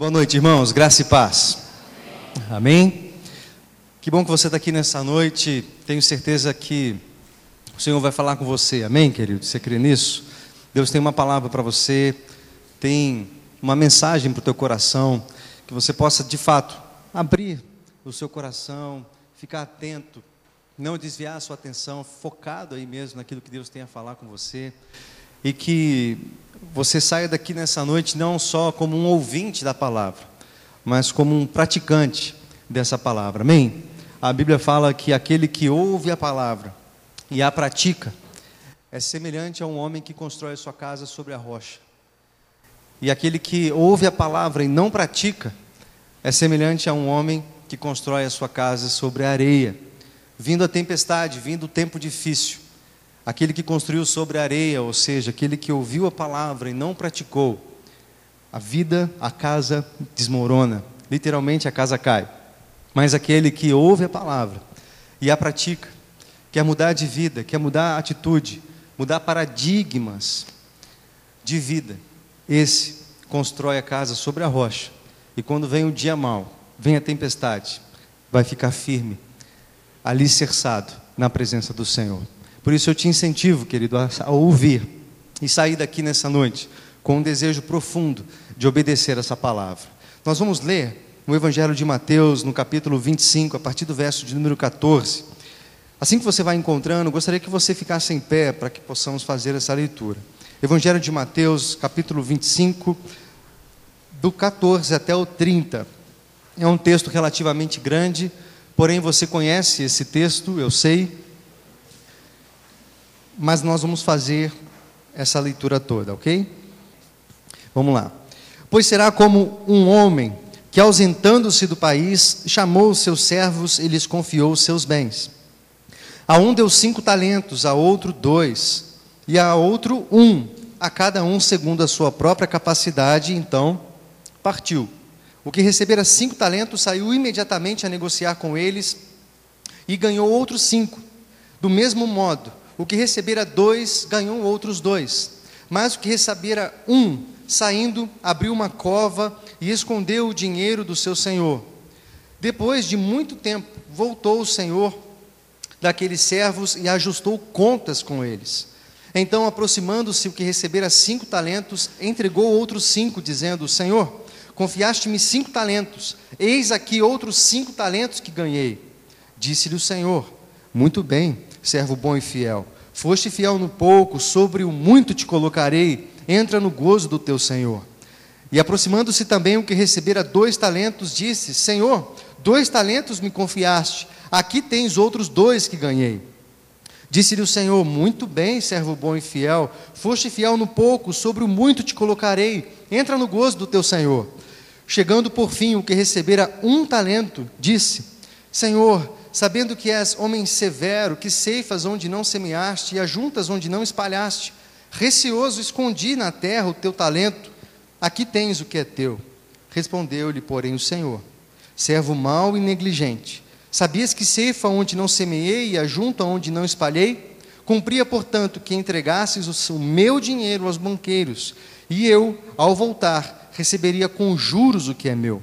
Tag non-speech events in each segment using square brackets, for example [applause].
Boa noite, irmãos. Graça e paz. Amém? Que bom que você está aqui nessa noite. Tenho certeza que o Senhor vai falar com você. Amém, querido? Você crê nisso? Deus tem uma palavra para você, tem uma mensagem para o teu coração, que você possa, de fato, abrir o seu coração, ficar atento, não desviar a sua atenção, focado aí mesmo naquilo que Deus tem a falar com você, e que você saia daqui nessa noite não só como um ouvinte da palavra, mas como um praticante dessa palavra. Amém? A Bíblia fala que aquele que ouve a palavra e a pratica é semelhante a um homem que constrói sua casa sobre a rocha. E aquele que ouve a palavra e não pratica é semelhante a um homem que constrói a sua casa sobre a areia. Vindo a tempestade, vindo o tempo difícil, Aquele que construiu sobre a areia, ou seja, aquele que ouviu a palavra e não praticou, a vida, a casa desmorona, literalmente a casa cai. Mas aquele que ouve a palavra e a pratica, quer mudar de vida, quer mudar a atitude, mudar paradigmas de vida, esse constrói a casa sobre a rocha. E quando vem o dia mau, vem a tempestade, vai ficar firme, alicerçado na presença do Senhor. Por isso eu te incentivo, querido, a, ouvir e sair daqui nessa noite com um desejo profundo de obedecer essa palavra. Nós vamos ler no Evangelho de Mateus, no capítulo 25, a partir do verso de número 14. Assim que você vai encontrando, gostaria que você ficasse em pé para que possamos fazer essa leitura. Evangelho de Mateus, capítulo 25, do 14 até o 30. É um texto relativamente grande, porém você conhece esse texto, eu sei, mas nós vamos fazer essa leitura toda, ok? Vamos lá. Pois será como um homem que, ausentando-se do país, chamou os seus servos e lhes confiou os seus bens. A um deu cinco talentos, a outro dois, e a outro um, a cada um segundo a sua própria capacidade, então partiu. O que recebera cinco talentos saiu imediatamente a negociar com eles e ganhou outros cinco. Do mesmo modo, o que recebera dois, ganhou outros dois. Mas o que recebera um, saindo, abriu uma cova e escondeu o dinheiro do seu senhor. Depois de muito tempo, voltou o senhor daqueles servos e ajustou contas com eles. Então, aproximando-se o que recebera cinco talentos, entregou outros cinco, dizendo: Senhor, confiaste-me cinco talentos, eis aqui outros cinco talentos que ganhei. Disse-lhe o Senhor: Muito bem servo bom e fiel. Foste fiel no pouco, sobre o muito te colocarei. Entra no gozo do teu Senhor. E aproximando-se também o que recebera dois talentos, disse: Senhor, dois talentos me confiaste, aqui tens outros dois que ganhei. Disse-lhe o Senhor: Muito bem, servo bom e fiel, foste fiel no pouco, sobre o muito te colocarei, entra no gozo do teu Senhor. Chegando por fim o que recebera um talento, disse: Senhor, sabendo que és homem severo, que ceifas onde não semeaste e ajuntas onde não espalhaste. Receoso escondi na terra o teu talento, aqui tens o que é teu. Respondeu-lhe, porém, o Senhor: Servo mau e negligente, sabias que ceifa onde não semeei e ajunta onde não espalhei? Cumpria, portanto, que entregasses o meu dinheiro aos banqueiros, e eu, ao voltar, receberia com juros o que é meu.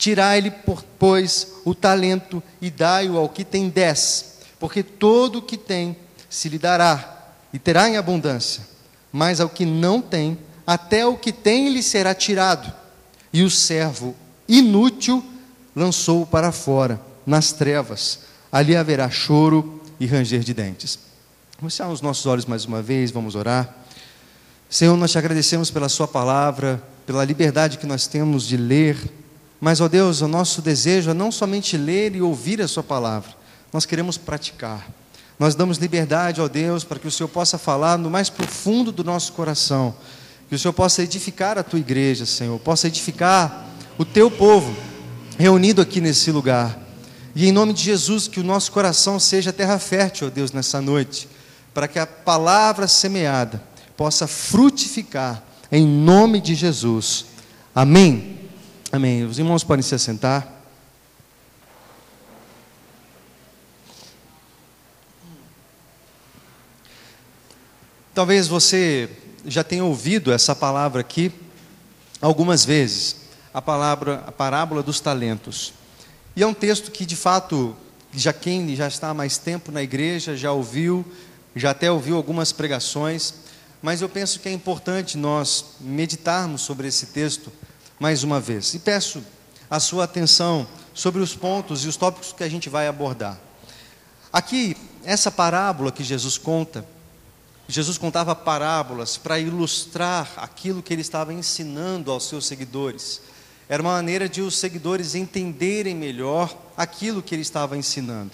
Tirai-lhe, pois, o talento e dai-o ao que tem dez, porque todo o que tem se lhe dará e terá em abundância, mas ao que não tem, até o que tem lhe será tirado. E o servo inútil lançou-o para fora, nas trevas, ali haverá choro e ranger de dentes. Vamos fechar os nossos olhos mais uma vez, vamos orar. Senhor, nós te agradecemos pela Sua palavra, pela liberdade que nós temos de ler mas, ó Deus, o nosso desejo é não somente ler e ouvir a Sua palavra, nós queremos praticar. Nós damos liberdade, ó Deus, para que o Senhor possa falar no mais profundo do nosso coração, que o Senhor possa edificar a Tua igreja, Senhor, possa edificar o Teu povo reunido aqui nesse lugar. E em nome de Jesus, que o nosso coração seja terra fértil, ó Deus, nessa noite, para que a palavra semeada possa frutificar, em nome de Jesus. Amém. Amém. Os irmãos podem se assentar. Talvez você já tenha ouvido essa palavra aqui algumas vezes. a palavra, a parábola dos talentos. E é um texto que, de fato, já quem já está há mais tempo na igreja já ouviu, já até ouviu algumas pregações, mas eu penso que é importante nós meditarmos sobre esse texto mais uma vez. E peço a sua atenção sobre os pontos e os tópicos que a gente vai abordar. Aqui, essa parábola que Jesus conta, Jesus contava parábolas para ilustrar aquilo que ele estava ensinando aos seus seguidores. Era uma maneira de os seguidores entenderem melhor aquilo que ele estava ensinando.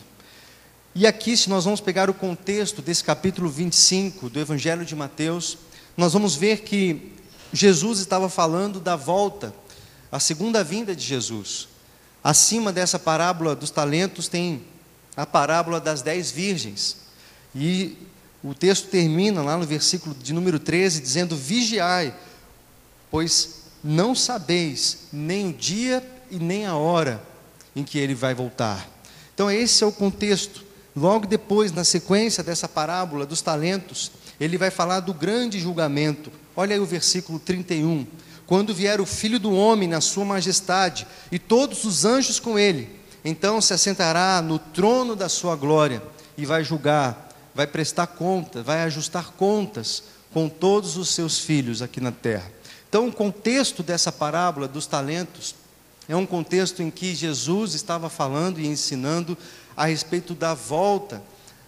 E aqui, se nós vamos pegar o contexto desse capítulo 25 do Evangelho de Mateus, nós vamos ver que Jesus estava falando da volta, a segunda vinda de Jesus. Acima dessa parábola dos talentos tem a parábola das dez virgens. E o texto termina lá no versículo de número 13, dizendo: Vigiai, pois não sabeis nem o dia e nem a hora em que ele vai voltar. Então, esse é o contexto. Logo depois, na sequência dessa parábola dos talentos, ele vai falar do grande julgamento. Olha aí o versículo 31. Quando vier o filho do homem na sua majestade e todos os anjos com ele, então se assentará no trono da sua glória e vai julgar, vai prestar contas, vai ajustar contas com todos os seus filhos aqui na terra. Então, o contexto dessa parábola dos talentos é um contexto em que Jesus estava falando e ensinando a respeito da volta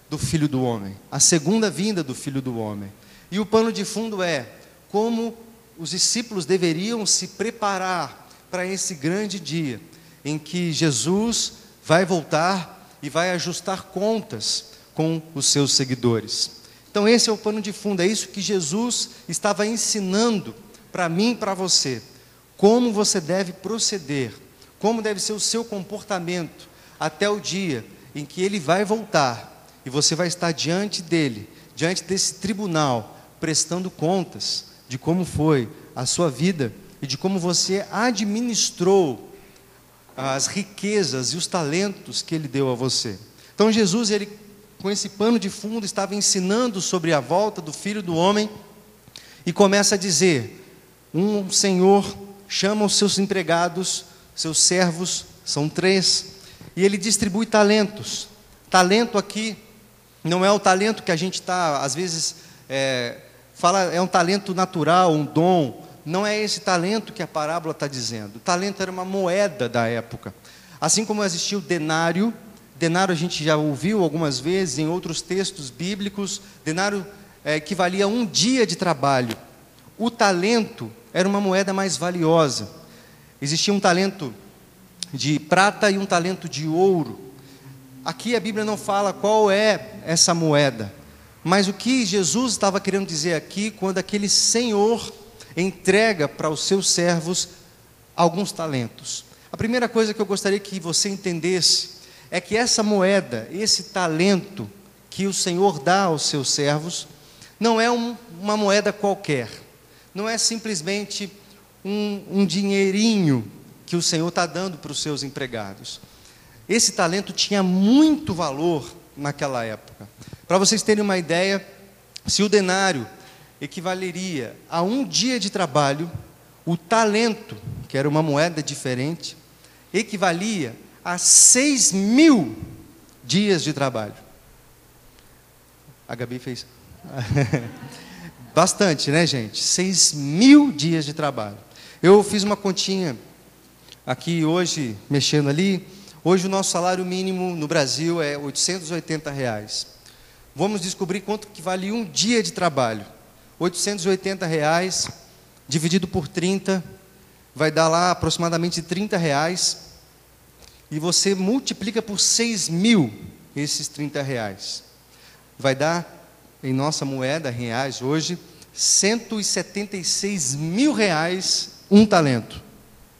do Filho do Homem, a segunda vinda do Filho do Homem. E o pano de fundo é como os discípulos deveriam se preparar para esse grande dia em que Jesus vai voltar e vai ajustar contas com os seus seguidores. Então, esse é o pano de fundo, é isso que Jesus estava ensinando para mim e para você. Como você deve proceder, como deve ser o seu comportamento até o dia em que ele vai voltar e você vai estar diante dele, diante desse tribunal, prestando contas de como foi a sua vida e de como você administrou as riquezas e os talentos que ele deu a você. Então Jesus, ele com esse pano de fundo estava ensinando sobre a volta do Filho do homem e começa a dizer: um senhor chama os seus empregados, seus servos, são três, e ele distribui talentos. Talento aqui não é o talento que a gente está, às vezes, é, fala, é um talento natural, um dom. Não é esse talento que a parábola está dizendo. O talento era uma moeda da época. Assim como existia o denário, denário a gente já ouviu algumas vezes em outros textos bíblicos, denário é, equivalia a um dia de trabalho. O talento era uma moeda mais valiosa. Existia um talento de prata e um talento de ouro. Aqui a Bíblia não fala qual é essa moeda, mas o que Jesus estava querendo dizer aqui, quando aquele senhor entrega para os seus servos alguns talentos. A primeira coisa que eu gostaria que você entendesse é que essa moeda, esse talento que o Senhor dá aos seus servos, não é um, uma moeda qualquer não é simplesmente um, um dinheirinho que o Senhor está dando para os seus empregados. Esse talento tinha muito valor naquela época. Para vocês terem uma ideia, se o denário equivaleria a um dia de trabalho, o talento, que era uma moeda diferente, equivalia a seis mil dias de trabalho. A Gabi fez. [laughs] Bastante, né, gente? Seis mil dias de trabalho. Eu fiz uma continha aqui hoje, mexendo ali. Hoje o nosso salário mínimo no Brasil é 880 reais. Vamos descobrir quanto que vale um dia de trabalho. 880 reais dividido por 30 vai dar lá aproximadamente 30 reais. E você multiplica por 6 mil esses 30 reais. Vai dar em nossa moeda, reais, hoje, 176 mil reais um talento.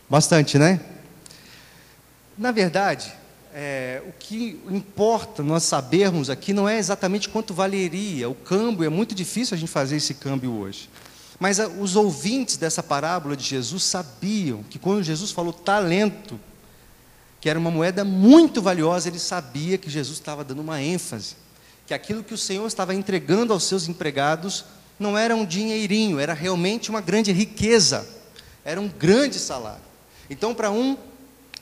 Bastante, né? Na verdade, é, o que importa nós sabermos aqui não é exatamente quanto valeria o câmbio, é muito difícil a gente fazer esse câmbio hoje. Mas a, os ouvintes dessa parábola de Jesus sabiam que quando Jesus falou talento, que era uma moeda muito valiosa, ele sabia que Jesus estava dando uma ênfase que aquilo que o Senhor estava entregando aos seus empregados não era um dinheirinho, era realmente uma grande riqueza, era um grande salário. Então, para um,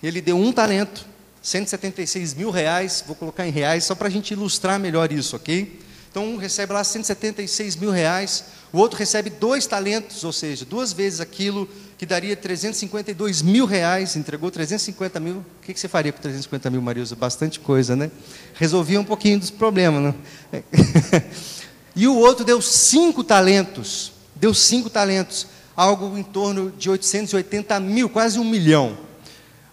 ele deu um talento, 176 mil reais, vou colocar em reais só para a gente ilustrar melhor isso, ok? Então, um recebe lá 176 mil reais, o outro recebe dois talentos, ou seja, duas vezes aquilo que daria 352 mil reais, entregou 350 mil. O que, você faria com 350 mil, Marisa? Bastante coisa, né? Resolvia um pouquinho dos problemas, né? [laughs] e o outro deu cinco talentos, deu cinco talentos, algo em torno de 880 mil, quase um milhão.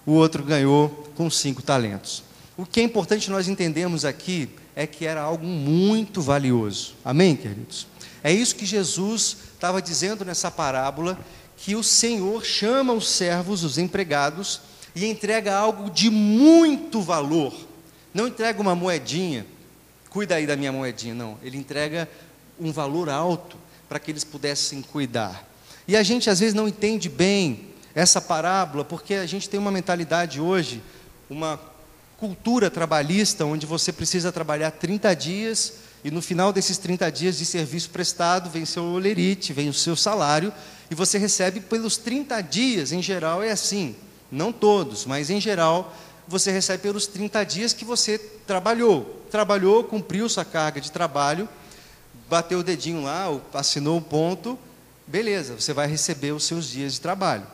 O outro ganhou com cinco talentos. O que é importante nós entendermos aqui é que era algo muito valioso. Amém, queridos? É isso que Jesus estava dizendo nessa parábola que o Senhor chama os servos, os empregados, e entrega algo de muito valor. Não entrega uma moedinha, cuida aí da minha moedinha, não. Ele entrega um valor alto para que eles pudessem cuidar. E a gente às vezes não entende bem essa parábola, porque a gente tem uma mentalidade hoje, uma cultura trabalhista, onde você precisa trabalhar 30 dias e no final desses 30 dias de serviço prestado, vem seu olerite, vem o seu salário, e você recebe pelos 30 dias, em geral é assim, não todos, mas em geral, você recebe pelos 30 dias que você trabalhou. Trabalhou, cumpriu sua carga de trabalho, bateu o dedinho lá, assinou o ponto, beleza, você vai receber os seus dias de trabalho.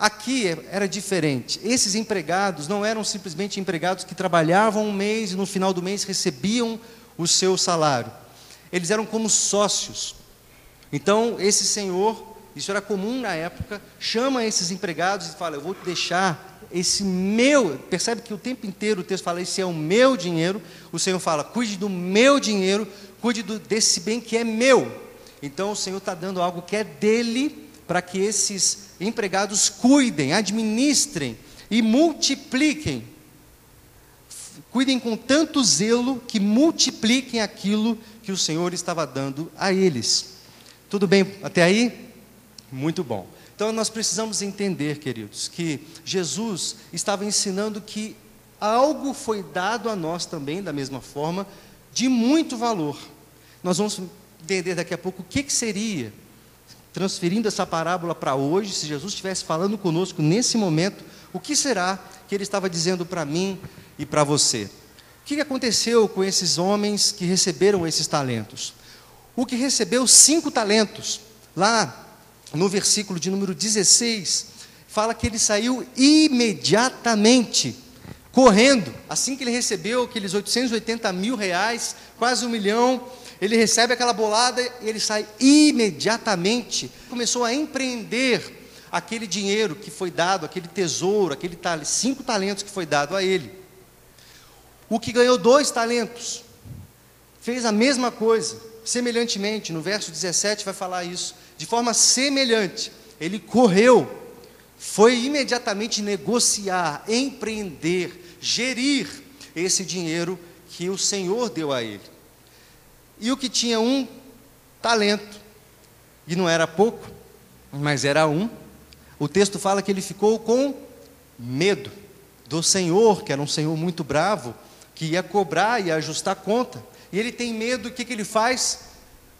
Aqui era diferente. Esses empregados não eram simplesmente empregados que trabalhavam um mês e no final do mês recebiam o seu salário. Eles eram como sócios. Então, esse senhor, isso era comum na época, chama esses empregados e fala: Eu vou deixar esse meu. Percebe que o tempo inteiro o texto fala: Esse é o meu dinheiro. O Senhor fala: Cuide do meu dinheiro, cuide do, desse bem que é meu. Então, o Senhor está dando algo que é dele, para que esses empregados cuidem, administrem e multipliquem cuidem com tanto zelo que multipliquem aquilo que o Senhor estava dando a eles. Tudo bem até aí? Muito bom. Então nós precisamos entender, queridos, que Jesus estava ensinando que algo foi dado a nós também, da mesma forma, de muito valor. Nós vamos entender daqui a pouco o que, que seria, transferindo essa parábola para hoje, se Jesus estivesse falando conosco nesse momento, o que será que ele estava dizendo para mim, e para você. O que aconteceu com esses homens que receberam esses talentos? O que recebeu cinco talentos, lá no versículo de número 16, fala que ele saiu imediatamente, correndo, assim que ele recebeu aqueles 880 mil reais, quase um milhão, ele recebe aquela bolada e ele sai imediatamente, começou a empreender aquele dinheiro que foi dado, aquele tesouro, aquele cinco talentos que foi dado a ele. O que ganhou dois talentos fez a mesma coisa, semelhantemente, no verso 17 vai falar isso, de forma semelhante. Ele correu, foi imediatamente negociar, empreender, gerir esse dinheiro que o Senhor deu a ele. E o que tinha um talento, e não era pouco, mas era um, o texto fala que ele ficou com medo do Senhor, que era um Senhor muito bravo, que ia cobrar e ajustar conta. E ele tem medo, o que, que ele faz?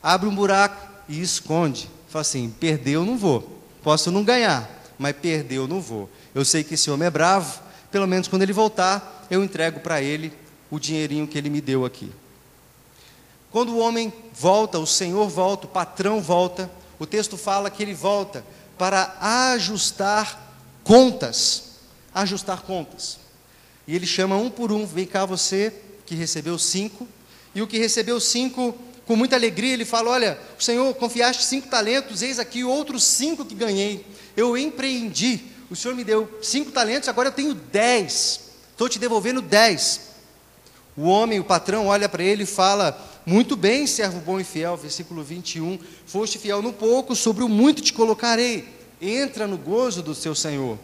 Abre um buraco e esconde. Fala assim: perdeu, não vou. Posso não ganhar, mas perdeu, não vou. Eu sei que esse homem é bravo, pelo menos quando ele voltar, eu entrego para ele o dinheirinho que ele me deu aqui. Quando o homem volta, o Senhor volta, o patrão volta, o texto fala que ele volta para ajustar contas. Ajustar contas. E ele chama um por um: vem cá você que recebeu cinco. E o que recebeu cinco, com muita alegria, ele fala: Olha, o Senhor confiaste cinco talentos, eis aqui outros cinco que ganhei. Eu empreendi. O Senhor me deu cinco talentos, agora eu tenho dez. Estou te devolvendo dez. O homem, o patrão, olha para ele e fala: Muito bem, servo bom e fiel, versículo 21. Foste fiel no pouco, sobre o muito te colocarei. Entra no gozo do seu Senhor.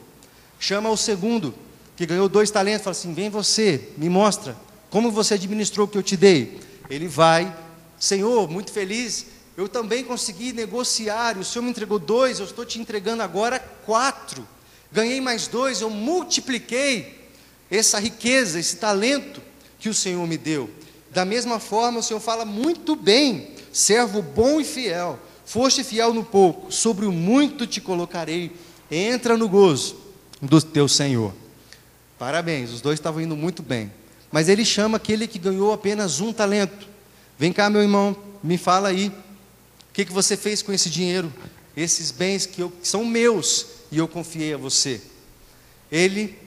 Chama o segundo que ganhou dois talentos, fala assim: vem você, me mostra como você administrou o que eu te dei. Ele vai, Senhor, muito feliz, eu também consegui negociar, o Senhor me entregou dois, eu estou te entregando agora quatro. Ganhei mais dois, eu multipliquei essa riqueza, esse talento que o Senhor me deu. Da mesma forma, o Senhor fala muito bem, servo bom e fiel, foste fiel no pouco, sobre o muito te colocarei, entra no gozo. do teu senhor. Parabéns, os dois estavam indo muito bem. Mas ele chama aquele que ganhou apenas um talento. Vem cá, meu irmão, me fala aí. O que, que você fez com esse dinheiro? Esses bens que, eu, que são meus e eu confiei a você. Ele,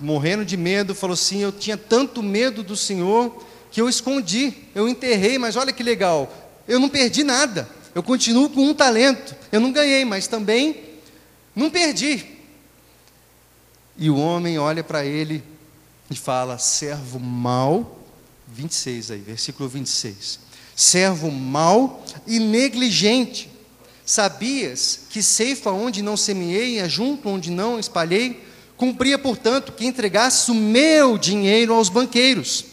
morrendo de medo, falou assim: Eu tinha tanto medo do Senhor que eu escondi, eu enterrei, mas olha que legal, eu não perdi nada. Eu continuo com um talento. Eu não ganhei, mas também não perdi. E o homem olha para ele e fala: servo mau, 26 aí, versículo 26. Servo mau e negligente. Sabias que ceifa onde não semeei, e junto onde não espalhei? Cumpria, portanto, que entregasse o meu dinheiro aos banqueiros,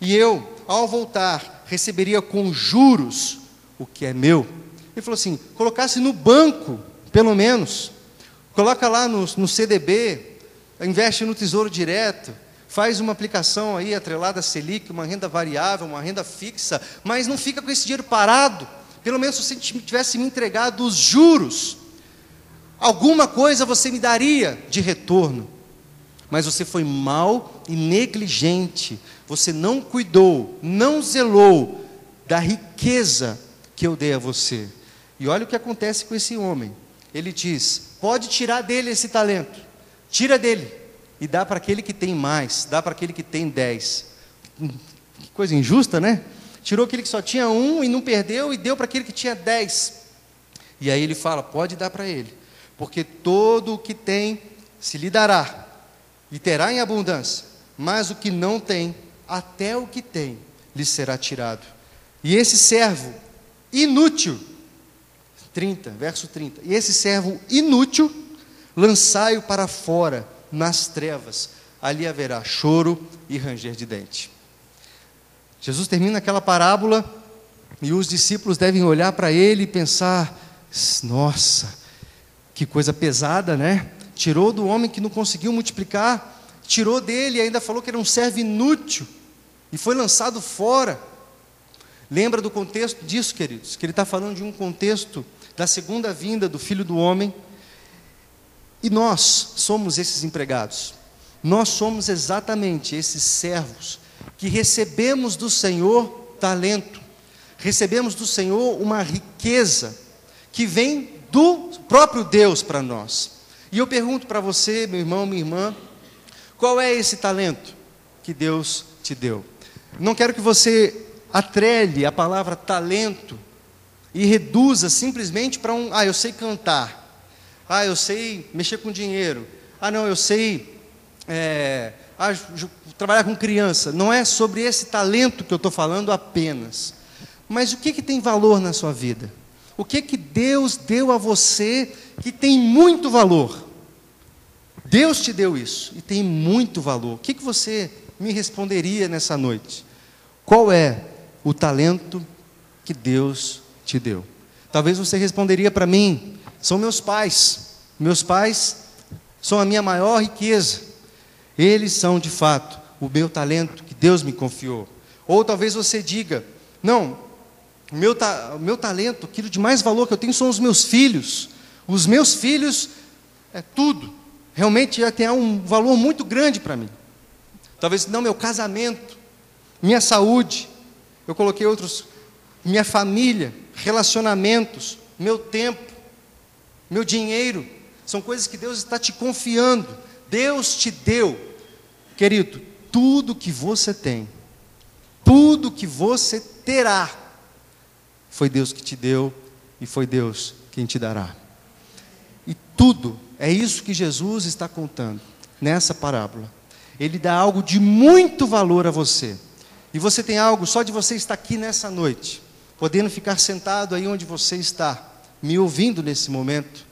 e eu, ao voltar, receberia com juros o que é meu. Ele falou assim: colocasse no banco, pelo menos, coloca lá no, no CDB, investe no Tesouro Direto, faz uma aplicação aí atrelada a Selic, uma renda variável, uma renda fixa, mas não fica com esse dinheiro parado. Pelo menos se você tivesse me entregado os juros, alguma coisa você me daria de retorno. Mas você foi mal e negligente, você não cuidou, não zelou da riqueza que eu dei a você. E olha o que acontece com esse homem. Ele diz: pode tirar dele esse talento, tira dele e dá para aquele que tem mais, dá para aquele que tem dez. Que coisa injusta, né? Tirou aquele que só tinha um e não perdeu, e deu para aquele que tinha dez. E aí ele fala: pode dar para ele, porque todo o que tem se lhe dará, e terá em abundância, mas o que não tem, até o que tem, lhe será tirado. E esse servo inútil, 30, verso 30, e esse servo inútil, lançai-o para fora nas trevas, ali haverá choro e ranger de dente. Jesus termina aquela parábola e os discípulos devem olhar para ele e pensar: nossa, que coisa pesada, né? Tirou do homem que não conseguiu multiplicar, tirou dele e ainda falou que era um servo inútil e foi lançado fora. Lembra do contexto disso, queridos? Que ele está falando de um contexto da segunda vinda do Filho do Homem e nós somos esses empregados. Nós somos exatamente esses servos que recebemos do Senhor talento, recebemos do Senhor uma riqueza que vem do próprio Deus para nós. E eu pergunto para você, meu irmão, minha irmã, qual é esse talento que Deus te deu? Não quero que você atrele a palavra talento e reduza simplesmente para um, ah, eu sei cantar. Ah, eu sei mexer com dinheiro. Ah, não, eu sei é, ah, trabalhar com criança. Não é sobre esse talento que eu estou falando apenas. Mas o que, que tem valor na sua vida? O que, que Deus deu a você que tem muito valor? Deus te deu isso e tem muito valor. O que, que você me responderia nessa noite? Qual é o talento que Deus te deu? Talvez você responderia para mim: são meus pais. Meus pais são a minha maior riqueza. Eles são, de fato, o meu talento que Deus me confiou. Ou talvez você diga: não, o meu, ta meu talento, aquilo de mais valor que eu tenho são os meus filhos. Os meus filhos é tudo. Realmente já tem um valor muito grande para mim. Talvez não meu casamento, minha saúde. Eu coloquei outros, minha família, relacionamentos, meu tempo meu dinheiro, são coisas que Deus está te confiando. Deus te deu, querido, tudo que você tem, tudo que você terá, foi Deus que te deu e foi Deus quem te dará. E tudo, é isso que Jesus está contando nessa parábola. Ele dá algo de muito valor a você. E você tem algo só de você estar aqui nessa noite, podendo ficar sentado aí onde você está me ouvindo nesse momento,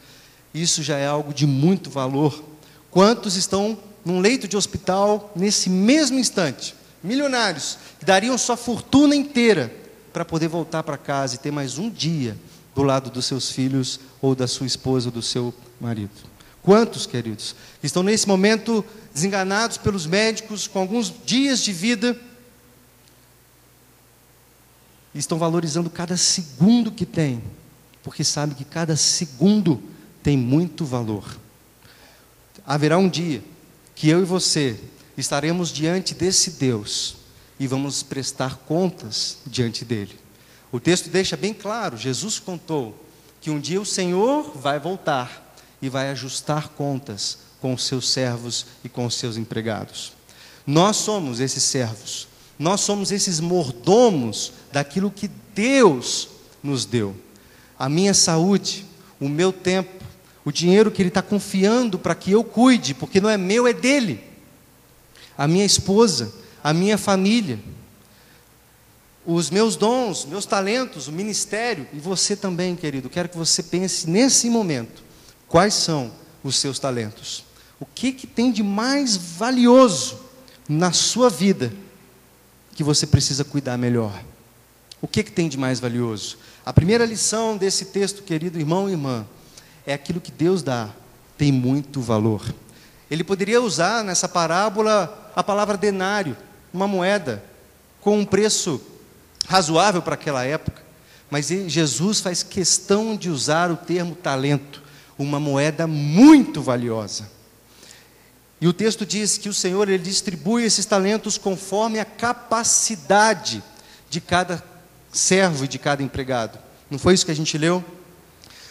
isso já é algo de muito valor. Quantos estão num leito de hospital nesse mesmo instante? Milionários, que dariam sua fortuna inteira para poder voltar para casa e ter mais um dia do lado dos seus filhos ou da sua esposa ou do seu marido. Quantos, queridos, estão nesse momento desenganados pelos médicos, com alguns dias de vida, e estão valorizando cada segundo que tem porque sabe que cada segundo tem muito valor. haverá um dia que eu e você estaremos diante desse Deus e vamos prestar contas diante dele. O texto deixa bem claro: Jesus contou que um dia o Senhor vai voltar e vai ajustar contas com os seus servos e com os seus empregados. Nós somos esses servos, nós somos esses mordomos daquilo que Deus nos deu. A minha saúde, o meu tempo, o dinheiro que Ele está confiando para que eu cuide, porque não é meu, é dele. A minha esposa, a minha família, os meus dons, meus talentos, o ministério, e você também, querido, quero que você pense nesse momento: quais são os seus talentos? O que, que tem de mais valioso na sua vida que você precisa cuidar melhor? O que, que tem de mais valioso? A primeira lição desse texto, querido irmão e irmã, é aquilo que Deus dá, tem muito valor. Ele poderia usar nessa parábola a palavra denário, uma moeda, com um preço razoável para aquela época, mas Jesus faz questão de usar o termo talento, uma moeda muito valiosa. E o texto diz que o Senhor ele distribui esses talentos conforme a capacidade de cada servo e de cada empregado. Não foi isso que a gente leu?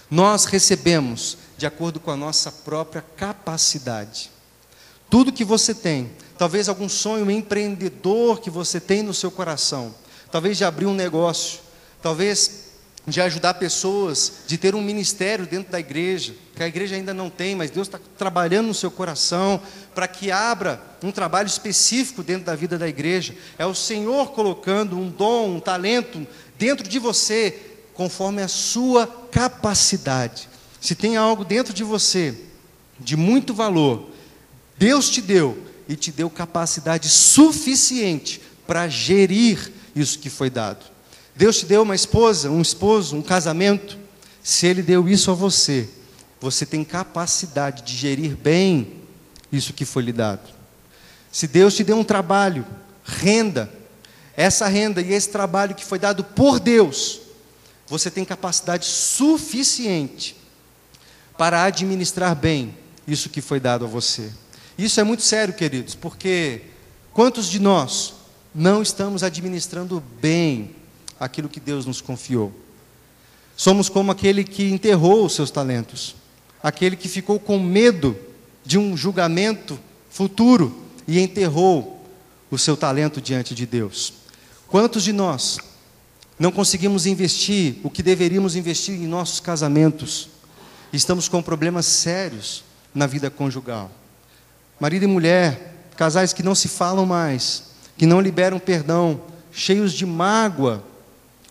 Nós recebemos de acordo com a nossa própria capacidade. Tudo que você tem, talvez algum sonho empreendedor que você tem no seu coração, talvez de abrir um negócio, talvez de ajudar pessoas, de ter um ministério dentro da igreja, que a igreja ainda não tem, mas Deus está trabalhando no seu coração para que abra um trabalho específico dentro da vida da igreja. É o Senhor colocando um dom, um talento dentro de você, conforme a sua capacidade. Se tem algo dentro de você de muito valor, Deus te deu e te deu capacidade suficiente para gerir isso que foi dado. Deus te deu uma esposa, um esposo, um casamento. Se Ele deu isso a você, você tem capacidade de gerir bem isso que foi lhe dado. Se Deus te deu um trabalho, renda, essa renda e esse trabalho que foi dado por Deus, você tem capacidade suficiente para administrar bem isso que foi dado a você. Isso é muito sério, queridos, porque quantos de nós não estamos administrando bem aquilo que Deus nos confiou. Somos como aquele que enterrou os seus talentos, aquele que ficou com medo de um julgamento futuro e enterrou o seu talento diante de Deus. Quantos de nós não conseguimos investir o que deveríamos investir em nossos casamentos? Estamos com problemas sérios na vida conjugal. Marido e mulher, casais que não se falam mais, que não liberam perdão, cheios de mágoa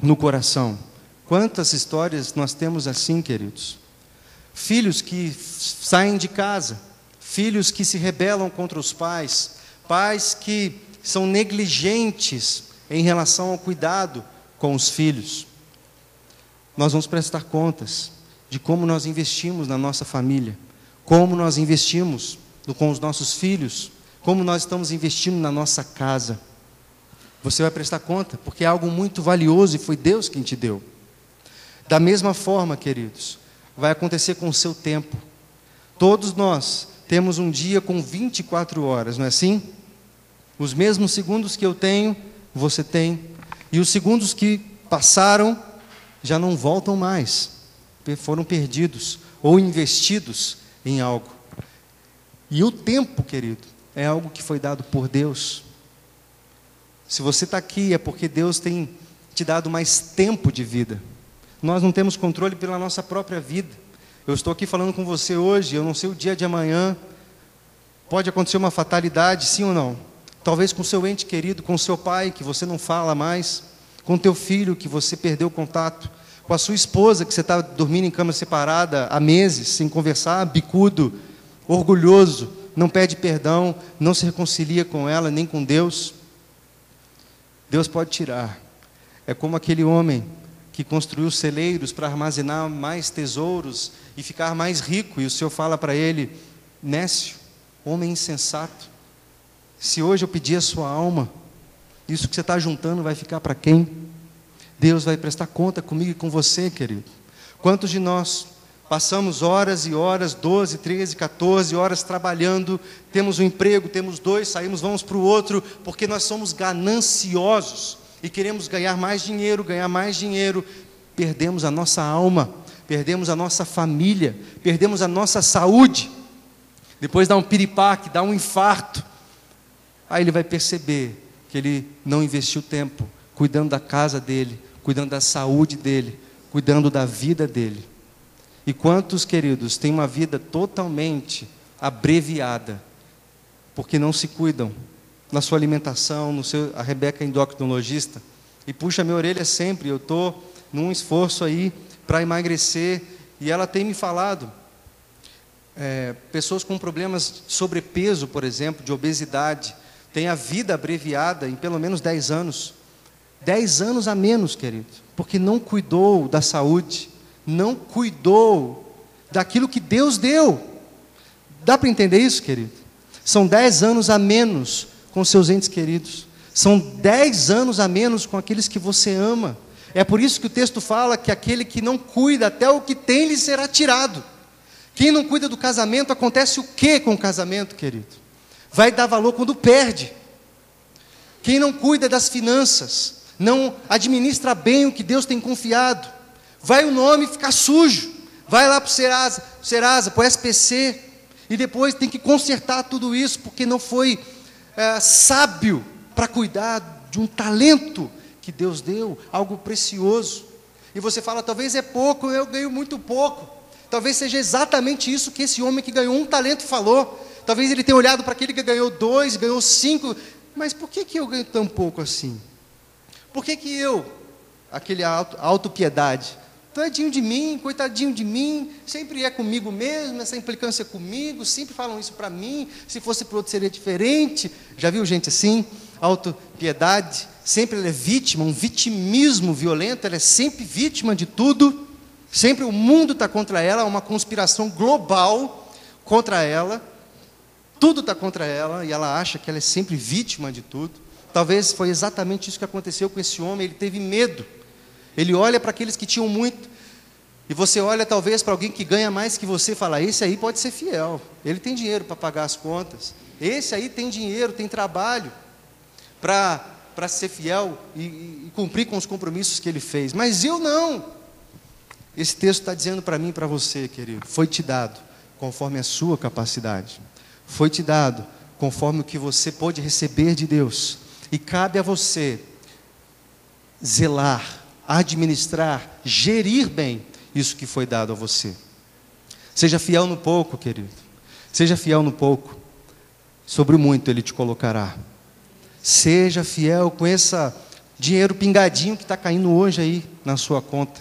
no coração. Quantas histórias nós temos assim, queridos? Filhos que saem de casa, filhos que se rebelam contra os pais, pais que são negligentes em relação ao cuidado com os filhos. Nós vamos prestar contas de como nós investimos na nossa família, como nós investimos com os nossos filhos, como nós estamos investindo na nossa casa. Você vai prestar conta, porque é algo muito valioso e foi Deus quem te deu. Da mesma forma, queridos, vai acontecer com o seu tempo. Todos nós temos um dia com 24 horas, não é assim? Os mesmos segundos que eu tenho, você tem. E os segundos que passaram já não voltam mais. Foram perdidos ou investidos em algo. E o tempo, querido, é algo que foi dado por Deus. Se você está aqui é porque Deus tem te dado mais tempo de vida. Nós não temos controle pela nossa própria vida. Eu estou aqui falando com você hoje, eu não sei o dia de amanhã. Pode acontecer uma fatalidade, sim ou não? Talvez com seu ente querido, com seu pai, que você não fala mais, com teu filho, que você perdeu o contato, com a sua esposa, que você está dormindo em cama separada há meses, sem conversar, bicudo, orgulhoso, não pede perdão, não se reconcilia com ela, nem com Deus. Deus pode tirar. É como aquele homem que construiu celeiros para armazenar mais tesouros e ficar mais rico, e o Senhor fala para ele: Nécio, homem insensato, se hoje eu pedir a sua alma, isso que você está juntando vai ficar para quem? Deus vai prestar conta comigo e com você, querido. Quantos de nós Passamos horas e horas, 12, 13, 14 horas trabalhando, temos um emprego, temos dois, saímos, vamos para o outro, porque nós somos gananciosos e queremos ganhar mais dinheiro, ganhar mais dinheiro, perdemos a nossa alma, perdemos a nossa família, perdemos a nossa saúde. Depois dá um piripaque, dá um infarto. Aí ele vai perceber que ele não investiu tempo cuidando da casa dele, cuidando da saúde dele, cuidando da vida dele. E quantos, queridos, têm uma vida totalmente abreviada, porque não se cuidam na sua alimentação, no seu, a Rebeca é endocrinologista, e puxa minha orelha sempre, eu estou num esforço aí para emagrecer, e ela tem me falado, é, pessoas com problemas de sobrepeso, por exemplo, de obesidade, têm a vida abreviada em pelo menos 10 anos. 10 anos a menos, querido, porque não cuidou da saúde, não cuidou daquilo que Deus deu. Dá para entender isso, querido? São 10 anos a menos com seus entes queridos. São 10 anos a menos com aqueles que você ama. É por isso que o texto fala que aquele que não cuida, até o que tem lhe será tirado. Quem não cuida do casamento, acontece o que com o casamento, querido? Vai dar valor quando perde. Quem não cuida das finanças, não administra bem o que Deus tem confiado, vai o nome ficar sujo, vai lá para o Serasa, Serasa para o SPC, e depois tem que consertar tudo isso, porque não foi é, sábio para cuidar de um talento que Deus deu, algo precioso. E você fala, talvez é pouco, eu ganho muito pouco. Talvez seja exatamente isso que esse homem que ganhou um talento falou. Talvez ele tenha olhado para aquele que ganhou dois, ganhou cinco. Mas por que, que eu ganho tão pouco assim? Por que, que eu, aquele auto, autopiedade, tadinho de mim, coitadinho de mim, sempre é comigo mesmo, essa implicância comigo, sempre falam isso para mim, se fosse para outro seria diferente. Já viu gente assim? Autopiedade, sempre ela é vítima, um vitimismo violento, ela é sempre vítima de tudo, sempre o mundo está contra ela, uma conspiração global contra ela, tudo está contra ela e ela acha que ela é sempre vítima de tudo. Talvez foi exatamente isso que aconteceu com esse homem, ele teve medo. Ele olha para aqueles que tinham muito, e você olha talvez para alguém que ganha mais que você e fala: esse aí pode ser fiel, ele tem dinheiro para pagar as contas, esse aí tem dinheiro, tem trabalho para ser fiel e, e, cumprir com os compromissos que ele fez. Mas eu não. Esse texto está dizendo para mim e para você, querido, foi te dado conforme a sua capacidade, foi te dado conforme o que você pode receber de Deus. E cabe a você zelar, administrar, gerir bem isso que foi dado a você. Seja fiel no pouco, querido. Seja fiel no pouco. Sobre o muito ele te colocará. Seja fiel com esse dinheiro pingadinho que está caindo hoje aí na sua conta.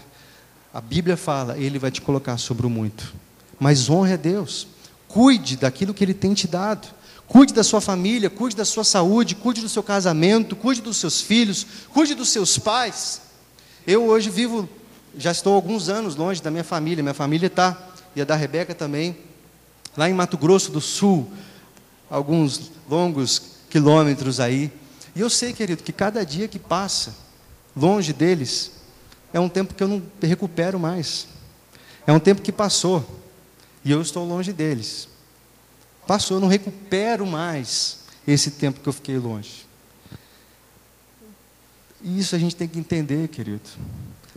A Bíblia fala, ele vai te colocar sobre o muito. Mas honre a Deus. Cuide daquilo que ele tem te dado. Cuide da sua família, cuide da sua saúde, cuide do seu casamento, cuide dos seus filhos, cuide dos seus pais. Eu hoje vivo, já estou alguns anos longe da minha família, minha família está, e a da Rebeca também, lá em Mato Grosso do Sul, alguns longos quilômetros aí. E eu sei, querido, que cada dia que passa longe deles é um tempo que eu não recupero mais. É um tempo que passou e eu estou longe deles. Passou, eu não recupero mais esse tempo que eu fiquei longe. E isso a gente tem que entender, querido,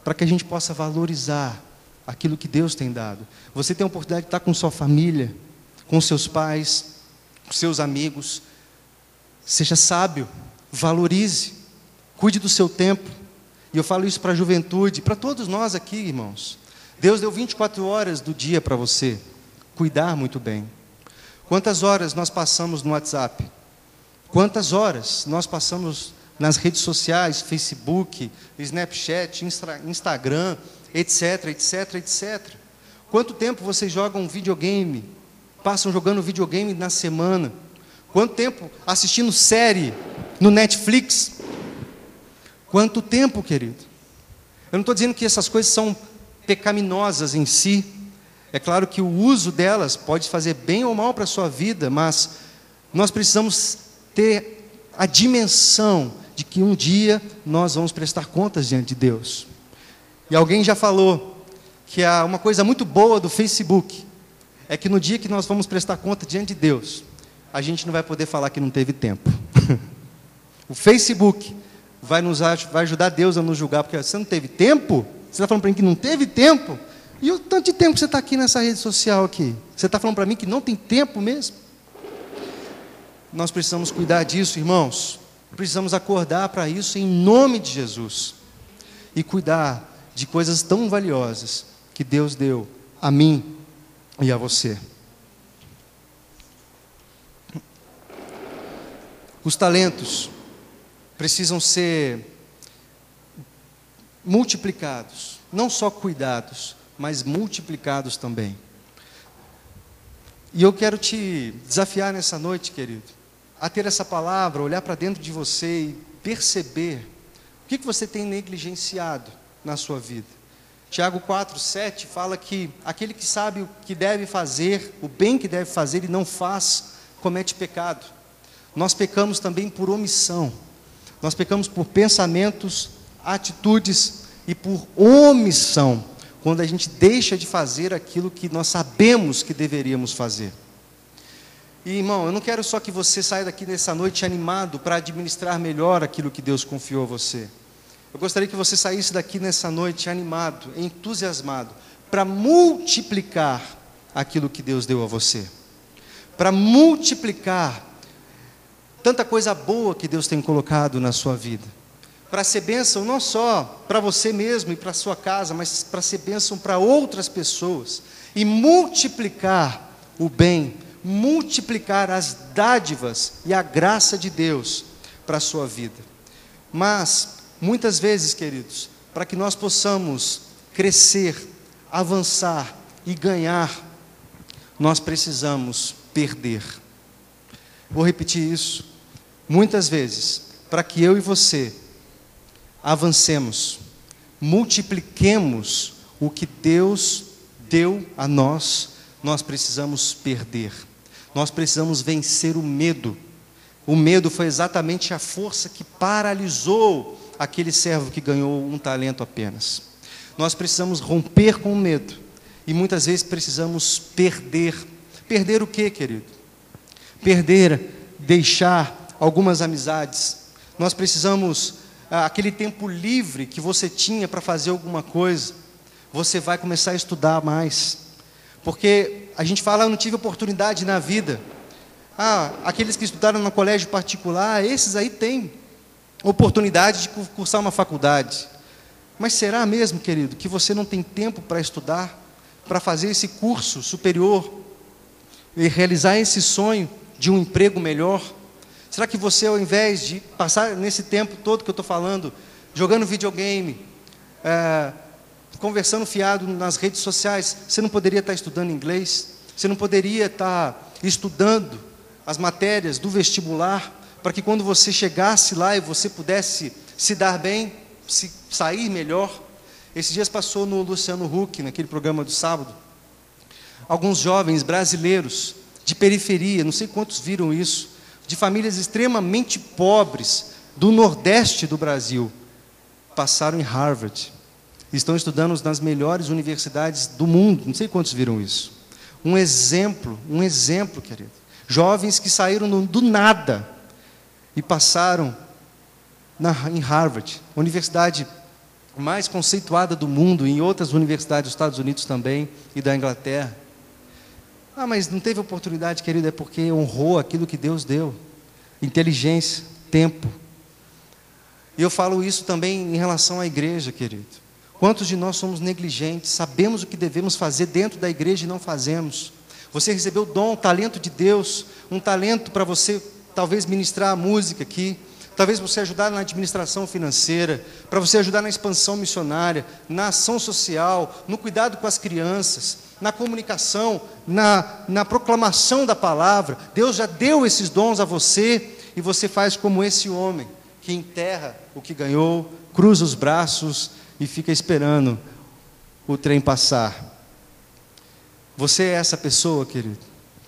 para que a gente possa valorizar aquilo que Deus tem dado. Você tem a oportunidade de estar com sua família, com seus pais, com seus amigos. Seja sábio, valorize, cuide do seu tempo. E eu falo isso para a juventude, para todos nós aqui, irmãos. Deus deu 24 horas do dia para você cuidar muito bem. Quantas horas nós passamos no WhatsApp? Quantas horas nós passamos nas redes sociais, Facebook, Snapchat, Instagram, etc, etc, etc. Quanto tempo vocês jogam videogame? Passam jogando videogame na semana? Quanto tempo assistindo série no Netflix? Quanto tempo, querido? Eu não estou dizendo que essas coisas são pecaminosas em si, é claro que o uso delas pode fazer bem ou mal para a sua vida, mas nós precisamos ter a dimensão de que um dia nós vamos prestar contas diante de Deus. E alguém já falou que é uma coisa muito boa do Facebook é que no dia que nós vamos prestar conta diante de Deus, a gente não vai poder falar que não teve tempo. [laughs] o Facebook vai, nos, vai ajudar Deus a nos julgar, porque você não teve tempo? Você está falando para mim que não teve tempo? E o tanto de tempo que você está aqui nessa rede social aqui? Você está falando para mim que não tem tempo mesmo? Nós precisamos cuidar disso, irmãos. Precisamos acordar para isso em nome de Jesus. E cuidar de coisas tão valiosas que Deus deu a mim e a você. Os talentos precisam ser multiplicados, não só cuidados, mas multiplicados também. E eu quero te desafiar nessa noite, querido, a ter essa palavra, olhar para dentro de você e perceber o que, que você tem negligenciado na sua vida. Tiago 4, 7 fala que aquele que sabe o que deve fazer, o bem que deve fazer e não faz, comete pecado. Nós pecamos também por omissão. Nós pecamos por pensamentos, atitudes e por omissão, quando a gente deixa de fazer aquilo que nós sabemos que deveríamos fazer. E irmão, eu não quero só que você saia daqui nessa noite animado para administrar melhor aquilo que Deus confiou a você. Eu gostaria que você saísse daqui nessa noite animado, entusiasmado, para multiplicar aquilo que Deus deu a você. Para multiplicar tanta coisa boa que Deus tem colocado na sua vida. Para ser bênção não só para você mesmo e para sua casa, mas para ser bênção para outras pessoas. E multiplicar o bem, multiplicar as dádivas e a graça de Deus para a sua vida. Mas Muitas vezes, queridos, para que nós possamos crescer, avançar e ganhar, nós precisamos perder. Vou repetir isso. Muitas vezes, para que eu e você avancemos, multipliquemos o que Deus deu a nós, nós precisamos perder. Nós precisamos vencer o medo. O medo foi exatamente a força que paralisou aquele servo que ganhou um talento apenas. Nós precisamos romper com o medo e muitas vezes precisamos perder. Perder o que, querido? Perder, deixar algumas amizades. Nós precisamos, ah, aquele tempo livre que você tinha para fazer alguma coisa, você vai começar a estudar mais. Porque a gente fala, eu não tive oportunidade na vida. Ah, aqueles que estudaram no colégio particular, esses aí têm oportunidade de cursar uma faculdade. Mas será mesmo, querido, que você não tem tempo para estudar, para fazer esse curso superior e realizar esse sonho de um emprego melhor? Será que você, ao invés de passar nesse tempo todo que eu estou falando, jogando videogame, é, conversando fiado nas redes sociais, você não poderia estar estudando inglês? Você não poderia estar estudando as matérias do vestibular? para que quando você chegasse lá e você pudesse se dar bem, se sair melhor. Esses dias passou no Luciano Huck, naquele programa do sábado, alguns jovens brasileiros de periferia, não sei quantos viram isso, de famílias extremamente pobres do nordeste do Brasil, passaram em Harvard. Estão estudando nas melhores universidades do mundo, não sei quantos viram isso. Um exemplo, um exemplo, querido. Jovens que saíram do nada e passaram na, em Harvard, universidade mais conceituada do mundo, em outras universidades dos Estados Unidos também e da Inglaterra. Ah, mas não teve oportunidade, querido, é porque honrou aquilo que Deus deu: inteligência, tempo. E eu falo isso também em relação à igreja, querido. Quantos de nós somos negligentes, sabemos o que devemos fazer dentro da igreja e não fazemos? Você recebeu o dom, o talento de Deus, um talento para você talvez ministrar a música aqui, talvez você ajudar na administração financeira, para você ajudar na expansão missionária, na ação social, no cuidado com as crianças, na comunicação, na, na proclamação da palavra. Deus já deu esses dons a você e você faz como esse homem que enterra o que ganhou, cruza os braços e fica esperando o trem passar. Você é essa pessoa, querido?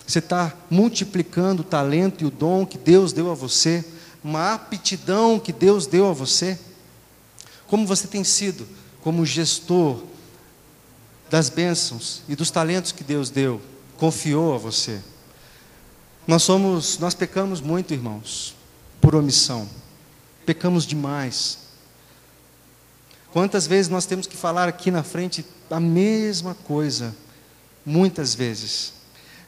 Você está multiplicando o talento e o dom que Deus deu a você, uma aptidão que Deus deu a você. Como você tem sido como gestor das bênçãos e dos talentos que Deus deu, confiou a você. Nós somos, nós pecamos muito, irmãos, por omissão. Pecamos demais. Quantas vezes nós temos que falar aqui na frente a mesma coisa? Muitas vezes.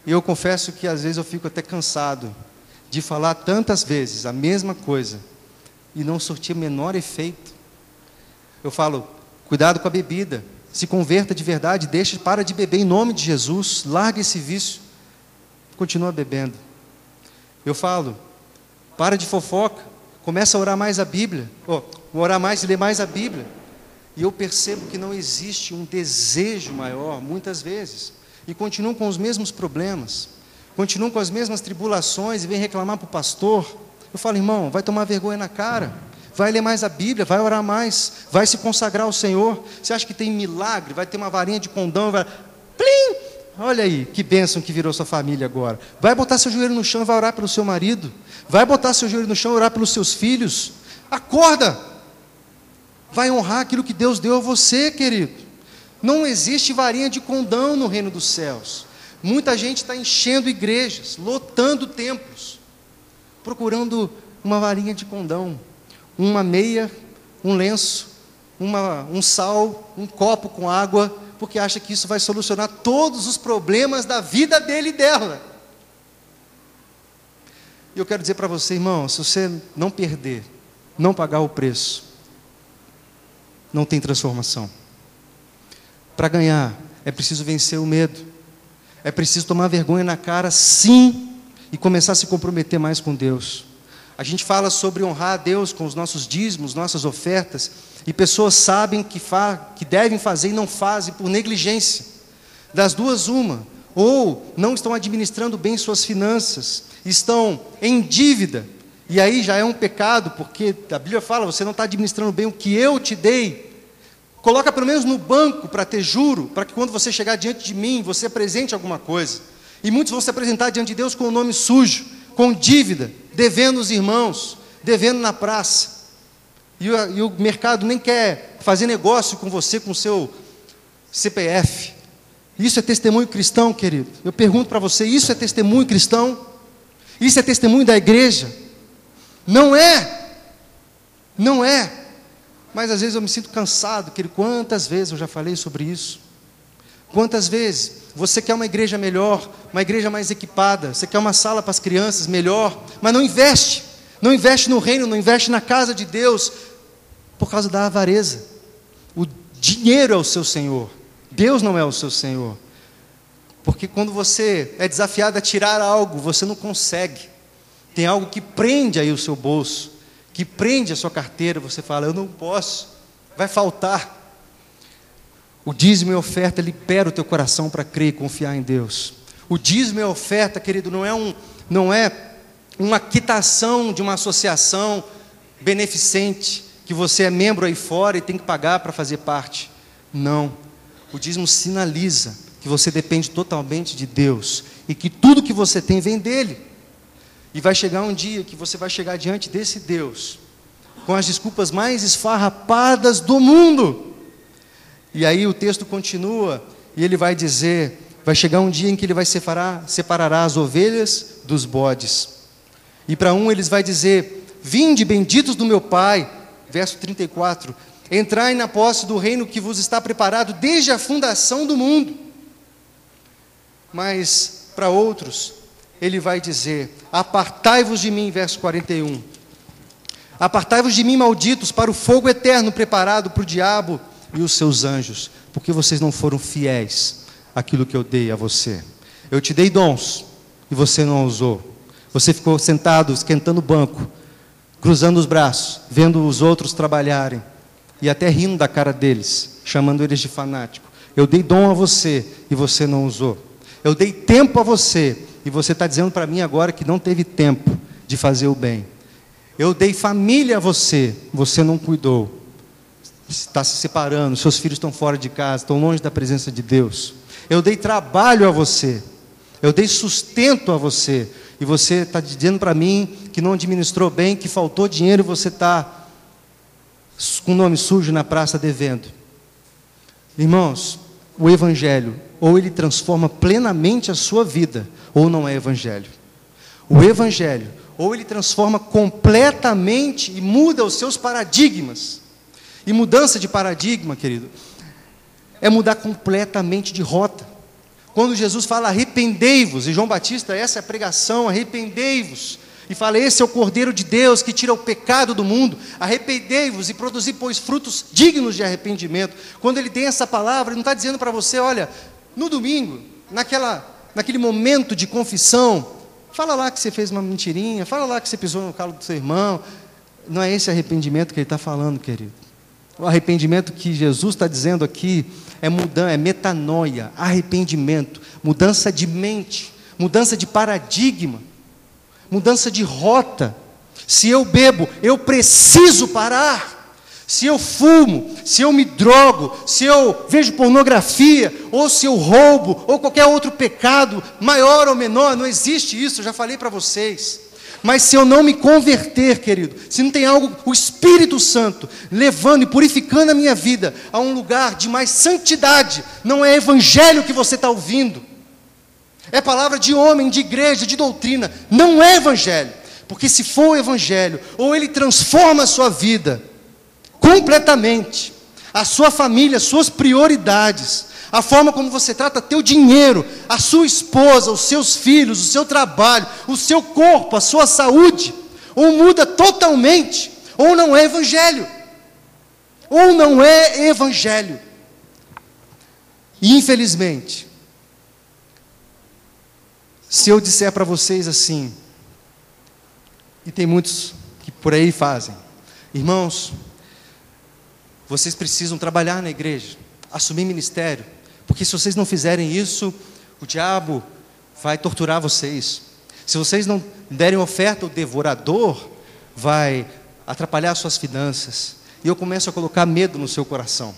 E eu confesso que às vezes eu fico até cansado de falar tantas vezes a mesma coisa e não sortir menor efeito. Eu falo, cuidado com a bebida, se converta de verdade, deixa, para de beber em nome de Jesus, larga esse vício, continua bebendo. Eu falo, para de fofoca, começa a orar mais a Bíblia, oh, orar mais e ler mais a Bíblia. E eu percebo que não existe um desejo maior, muitas vezes, e continuam com os mesmos problemas, continuam com as mesmas tribulações e vem reclamar para o pastor. Eu falo, irmão, vai tomar vergonha na cara vai ler mais a Bíblia, vai orar mais, vai se consagrar ao Senhor. Você acha que tem milagre? Vai ter uma varinha de condão, vai. Plim! Olha aí, que bênção que virou sua família agora. Vai botar seu joelho no chão e vai orar pelo seu marido. Vai botar seu joelho no chão e orar pelos seus filhos. Acorda! Vai honrar aquilo que Deus deu a você, querido. Não existe varinha de condão no reino dos céus. Muita gente está enchendo igrejas, lotando templos, procurando uma varinha de condão uma meia, um lenço, uma, um sal, um copo com água, porque acha que isso vai solucionar todos os problemas da vida dele e dela. E eu quero dizer para você, irmão, se você não perder, não pagar o preço, não tem transformação. Para ganhar, é preciso vencer o medo. É preciso tomar vergonha na cara, sim, e começar a se comprometer mais com Deus. A gente fala sobre honrar a Deus com os nossos dízimos, nossas ofertas, e pessoas sabem que, que devem fazer e não fazem por negligência. Das duas, uma. Ou não estão administrando bem suas finanças, estão em dívida, e aí já é um pecado, porque a Bíblia fala: você não está administrando bem o que eu te dei. Coloca pelo menos no banco para ter juro, para que quando você chegar diante de mim, você apresente alguma coisa. E muitos vão se apresentar diante de Deus com o nome sujo com dívida, devendo os irmãos, devendo na praça. E o, e o mercado nem quer fazer negócio com você, com o seu CPF. Isso é testemunho cristão, querido. Eu pergunto para você: isso é testemunho cristão? Isso é testemunho da igreja? Não é. Não é. Mas às vezes eu me sinto cansado, querido. Quantas vezes eu já falei sobre isso? Quantas vezes você quer uma igreja melhor, uma igreja mais equipada, você quer uma sala para as crianças melhor, mas não investe, não investe no reino, não investe na casa de Deus, por causa da avareza. O dinheiro é o seu Senhor, Deus não é o seu Senhor. Porque quando você é desafiado a tirar algo, você não consegue. Tem algo que prende aí o seu bolso, que prende a sua carteira, você fala, eu não posso, vai faltar. O dízimo e a oferta libera o teu coração para crer e confiar em Deus. O dízimo e a oferta, querido, não é, um, não é uma quitação de uma associação beneficente, que você é membro aí fora e tem que pagar para fazer parte. Não. O dízimo sinaliza que você depende totalmente de Deus e que tudo que você tem vem dele. E vai chegar um dia que você vai chegar diante desse Deus com as desculpas mais esfarrapadas do mundo e aí o texto continua e ele vai dizer: vai chegar um dia em que ele vai separar, separará as ovelhas dos bodes. E para um eles vai dizer: Vinde, benditos do meu Pai, verso 34, entrai na posse do reino que vos está preparado desde a fundação do mundo. Mas para outros, ele vai dizer: Apartai-vos de mim, verso 41. Apartai-vos de mim, malditos, para o fogo eterno preparado para o diabo e os seus anjos, porque vocês não foram fiéis àquilo que eu dei a você. Eu te dei dons e você não usou. Você ficou sentado, esquentando o banco, cruzando os braços, vendo os outros trabalharem e até rindo da cara deles, chamando eles de fanático. Eu dei dom a você e você não usou. Eu dei tempo a você e você está dizendo para mim agora que não teve tempo de fazer o bem. Eu dei família a você, você não cuidou está se separando, seus filhos estão fora de casa, estão longe da presença de Deus. Eu dei trabalho a você, eu dei sustento a você, e você está dizendo para mim que não administrou bem, que faltou dinheiro e você está com o nome sujo na praça devendo. Irmãos, o Evangelho, ou ele transforma plenamente a sua vida, ou não é Evangelho. O Evangelho, ou ele transforma completamente e muda os seus paradigmas. E mudança de paradigma, querido, é mudar completamente de rota. Quando Jesus fala arrependei-vos, e João Batista, essa é a pregação, arrependei-vos, e fala: Esse é o Cordeiro de Deus que tira o pecado do mundo. Arrependei-vos e produzi, pois, frutos dignos de arrependimento. Quando ele tem essa palavra, ele não está dizendo para você: olha, no domingo, naquela, naquele momento de confissão, fala lá que você fez uma mentirinha, fala lá que você pisou no calo do seu irmão. Não é esse arrependimento que ele está falando, querido. O arrependimento que Jesus está dizendo aqui é mudança, é metanoia, arrependimento, mudança de mente, mudança de paradigma mudança de rota. Se eu bebo, eu preciso parar. Se eu fumo, se eu me drogo, se eu vejo pornografia, ou se eu roubo, ou qualquer outro pecado, maior ou menor, não existe isso, já falei para vocês. Mas se eu não me converter, querido, se não tem algo, o Espírito Santo, levando e purificando a minha vida a um lugar de mais santidade, não é evangelho que você está ouvindo, é palavra de homem, de igreja, de doutrina. Não é evangelho. Porque se for o evangelho, ou ele transforma a sua vida completamente, a sua família, as suas prioridades, a forma como você trata teu dinheiro, a sua esposa, os seus filhos, o seu trabalho, o seu corpo, a sua saúde, ou muda totalmente, ou não é evangelho. Ou não é evangelho. Infelizmente, se eu disser para vocês assim, e tem muitos que por aí fazem, irmãos, vocês precisam trabalhar na igreja, assumir ministério, porque se vocês não fizerem isso, o diabo vai torturar vocês. Se vocês não derem oferta, o devorador vai atrapalhar suas finanças. E eu começo a colocar medo no seu coração.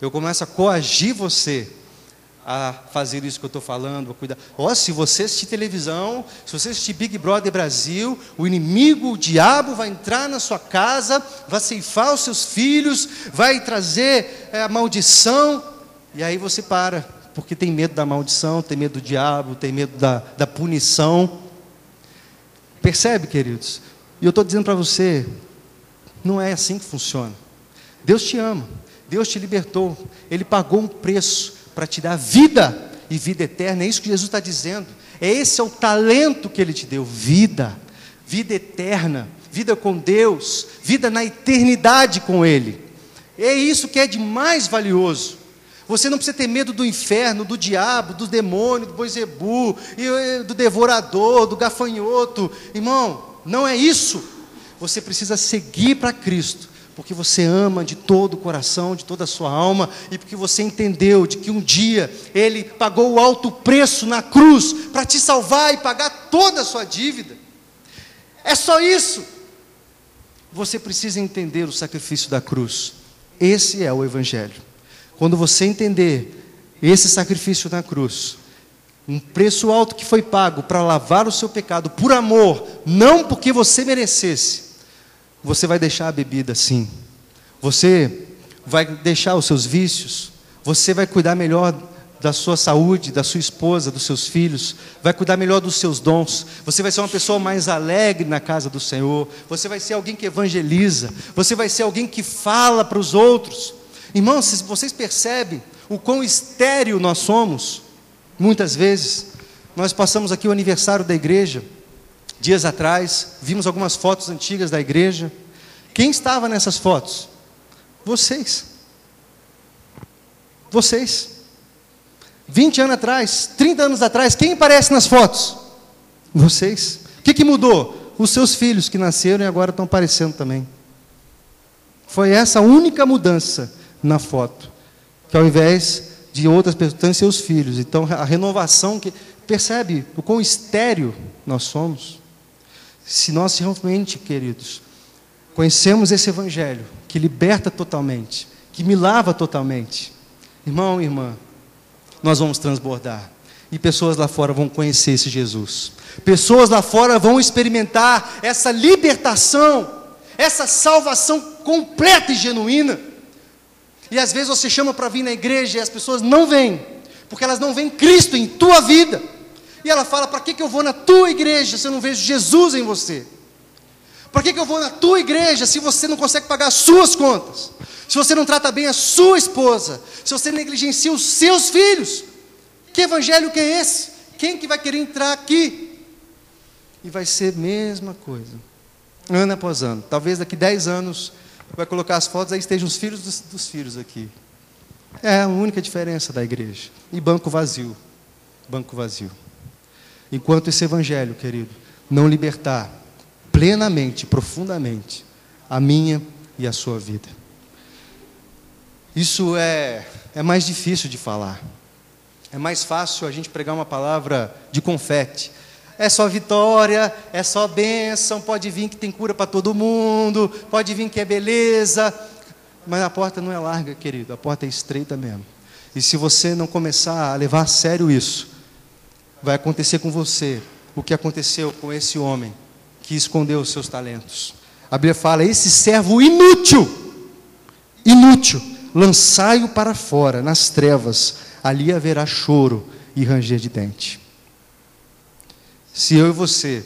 Eu começo a coagir você a fazer isso que eu estou falando, a cuidar. Ó, oh, se você assistir televisão, se você assistir Big Brother Brasil, o inimigo, o diabo, vai entrar na sua casa, vai ceifar os seus filhos, vai trazer é, a maldição, e aí você para, porque tem medo da maldição, tem medo do diabo, tem medo da, da punição. Percebe, queridos? E eu estou dizendo para você, não é assim que funciona. Deus te ama, Deus te libertou, Ele pagou um preço para te dar vida e vida eterna. É isso que Jesus está dizendo. É esse é o talento que Ele te deu: vida, vida eterna, vida com Deus, vida na eternidade com Ele. É isso que é de mais valioso. Você não precisa ter medo do inferno, do diabo, do demônio, do boizebu, do devorador, do gafanhoto. Irmão, não é isso. Você precisa seguir para Cristo porque você ama de todo o coração, de toda a sua alma, e porque você entendeu de que um dia Ele pagou o alto preço na cruz para te salvar e pagar toda a sua dívida. É só isso. Você precisa entender o sacrifício da cruz. Esse é o Evangelho. Quando você entender esse sacrifício na cruz, um preço alto que foi pago para lavar o seu pecado por amor, não porque você merecesse, você vai deixar a bebida sim. Você vai deixar os seus vícios. Você vai cuidar melhor da sua saúde, da sua esposa, dos seus filhos, vai cuidar melhor dos seus dons. Você vai ser uma pessoa mais alegre na casa do Senhor. Você vai ser alguém que evangeliza. Você vai ser alguém que fala para os outros. Irmãos, vocês percebem o quão estéril nós somos? Muitas vezes, nós passamos aqui o aniversário da igreja. Dias atrás, vimos algumas fotos antigas da igreja. Quem estava nessas fotos? Vocês. Vocês. 20 anos atrás, 30 anos atrás, quem aparece nas fotos? Vocês. O que, que mudou? Os seus filhos que nasceram e agora estão aparecendo também. Foi essa única mudança na foto. Que ao invés de outras pessoas, seus filhos. Então a renovação que. Percebe o quão estéreo nós somos? Se nós realmente, queridos, conhecemos esse Evangelho que liberta totalmente, que me lava totalmente, irmão irmã, nós vamos transbordar. E pessoas lá fora vão conhecer esse Jesus. Pessoas lá fora vão experimentar essa libertação, essa salvação completa e genuína. E às vezes você chama para vir na igreja e as pessoas não vêm, porque elas não veem Cristo em tua vida. E ela fala: para que, que eu vou na tua igreja se eu não vejo Jesus em você? Para que, que eu vou na tua igreja se você não consegue pagar as suas contas? Se você não trata bem a sua esposa? Se você negligencia os seus filhos? Que evangelho que é esse? Quem que vai querer entrar aqui? E vai ser a mesma coisa, ano após ano. Talvez daqui 10 anos vai colocar as fotos, aí estejam os filhos dos, dos filhos aqui. É a única diferença da igreja. E banco vazio. Banco vazio. Enquanto esse evangelho, querido, não libertar plenamente, profundamente, a minha e a sua vida. Isso é, é mais difícil de falar. É mais fácil a gente pregar uma palavra de confete. É só vitória, é só bênção, pode vir que tem cura para todo mundo, pode vir que é beleza. Mas a porta não é larga, querido, a porta é estreita mesmo. E se você não começar a levar a sério isso, vai acontecer com você o que aconteceu com esse homem que escondeu os seus talentos. A Bíblia fala: esse servo inútil, inútil, lançai-o para fora, nas trevas, ali haverá choro e ranger de dente. Se eu e você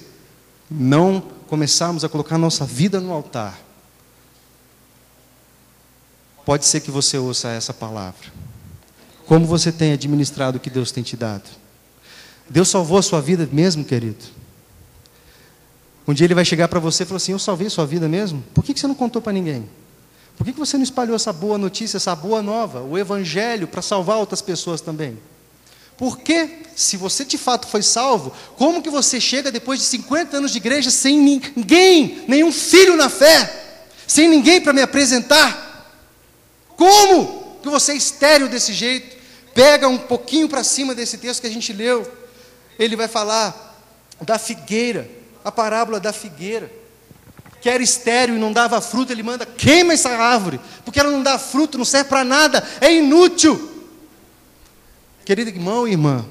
não começarmos a colocar nossa vida no altar, pode ser que você ouça essa palavra. Como você tem administrado o que Deus tem te dado? Deus salvou a sua vida mesmo, querido? Um dia ele vai chegar para você e falar assim: Eu salvei a sua vida mesmo? Por que você não contou para ninguém? Por que você não espalhou essa boa notícia, essa boa nova, o Evangelho, para salvar outras pessoas também? Porque, se você de fato foi salvo, como que você chega depois de 50 anos de igreja sem ninguém, nenhum filho na fé, sem ninguém para me apresentar? Como que você é estéreo desse jeito? Pega um pouquinho para cima desse texto que a gente leu. Ele vai falar da figueira, a parábola da figueira. Que era estéreo e não dava fruto, ele manda, queima essa árvore, porque ela não dá fruto, não serve para nada, é inútil. Querido irmão e irmã,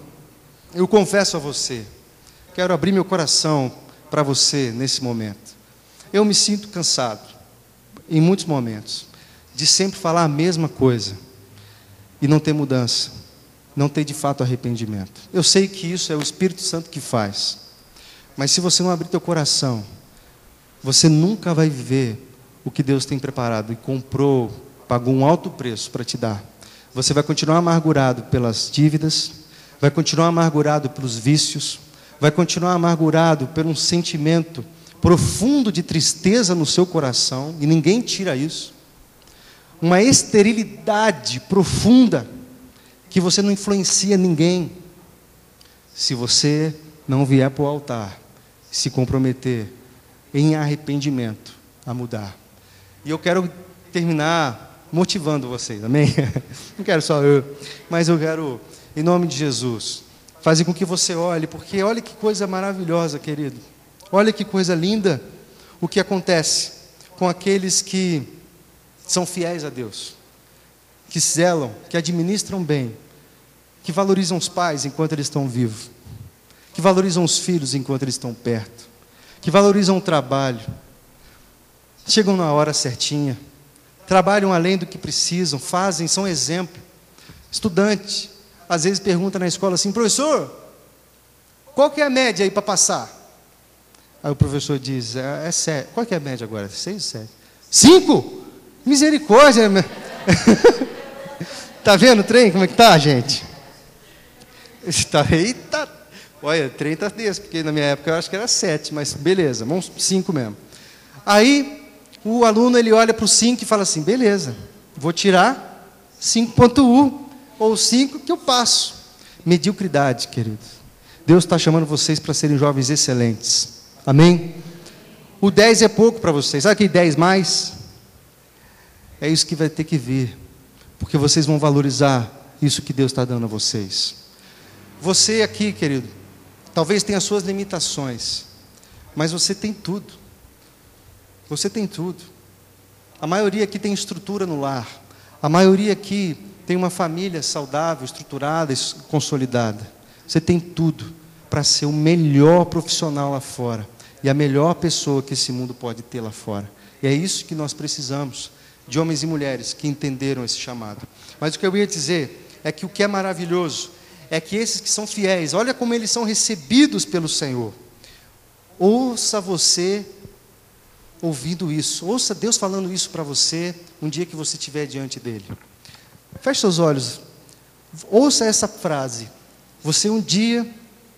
eu confesso a você, quero abrir meu coração para você nesse momento. Eu me sinto cansado, em muitos momentos, de sempre falar a mesma coisa e não ter mudança, não ter de fato arrependimento. Eu sei que isso é o Espírito Santo que faz, mas se você não abrir teu coração, você nunca vai viver o que Deus tem preparado e comprou, pagou um alto preço para te dar. Você vai continuar amargurado pelas dívidas, vai continuar amargurado pelos vícios, vai continuar amargurado por um sentimento profundo de tristeza no seu coração, e ninguém tira isso. Uma esterilidade profunda, que você não influencia ninguém, se você não vier para o altar, se comprometer em arrependimento a mudar. E eu quero terminar motivando vocês, amém? [laughs] Não quero só eu, mas eu quero, em nome de Jesus, fazer com que você olhe, porque olha que coisa maravilhosa, querido. Olha que coisa linda o que acontece com aqueles que são fiéis a Deus, que zelam, que administram bem, que valorizam os pais enquanto eles estão vivos, que valorizam os filhos enquanto eles estão perto, que valorizam o trabalho, chegam na hora certinha trabalham além do que precisam, fazem, são exemplo. Estudante, às vezes pergunta na escola assim, professor, qual que é a média aí para passar? Aí o professor diz, é, é sete. Qual que é a média agora? Seis ou sete? Cinco? Misericórdia! [laughs] tá vendo o trem? Como é que tá, gente? Está, eita! Olha, o trem tá desse, porque na minha época eu acho que era sete, mas beleza, vamos cinco mesmo. Aí o aluno ele olha para o 5 e fala assim: beleza, vou tirar 5.1 ou 5 que eu passo. Mediocridade, queridos. Deus está chamando vocês para serem jovens excelentes. Amém? O 10 é pouco para vocês. Sabe que 10 mais? É isso que vai ter que vir. Porque vocês vão valorizar isso que Deus está dando a vocês. Você aqui, querido, talvez tenha suas limitações, mas você tem tudo. Você tem tudo. A maioria aqui tem estrutura no lar. A maioria aqui tem uma família saudável, estruturada, consolidada. Você tem tudo para ser o melhor profissional lá fora e a melhor pessoa que esse mundo pode ter lá fora. E é isso que nós precisamos de homens e mulheres que entenderam esse chamado. Mas o que eu ia dizer é que o que é maravilhoso é que esses que são fiéis, olha como eles são recebidos pelo Senhor. Ouça você ouvindo isso, ouça Deus falando isso para você um dia que você estiver diante dele. Feche seus olhos, ouça essa frase. Você um dia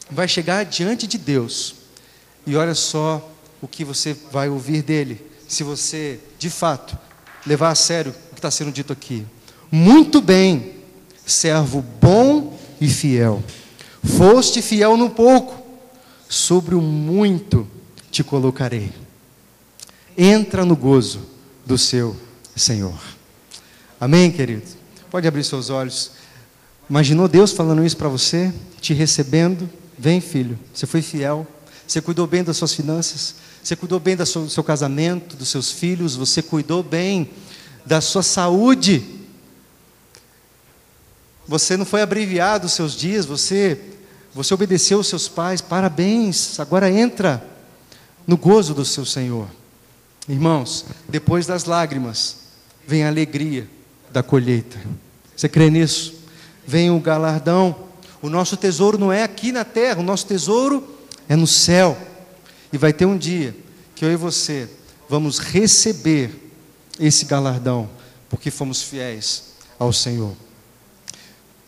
vai chegar diante de Deus e olha só o que você vai ouvir dele, se você de fato levar a sério o que está sendo dito aqui. Muito bem, servo bom e fiel. Foste fiel no pouco, sobre o muito te colocarei. Entra no gozo do seu Senhor. Amém, querido? Pode abrir seus olhos. Imaginou Deus falando isso para você, te recebendo? Vem, filho, você foi fiel, você cuidou bem das suas finanças, você cuidou bem do seu casamento, dos seus filhos, você cuidou bem da sua saúde. Você não foi abreviado os seus dias, você você obedeceu os seus pais. Parabéns. Agora entra no gozo do seu Senhor. Irmãos, depois das lágrimas vem a alegria da colheita. Você crê nisso? Vem o galardão. O nosso tesouro não é aqui na terra, o nosso tesouro é no céu. E vai ter um dia que eu e você vamos receber esse galardão, porque fomos fiéis ao Senhor.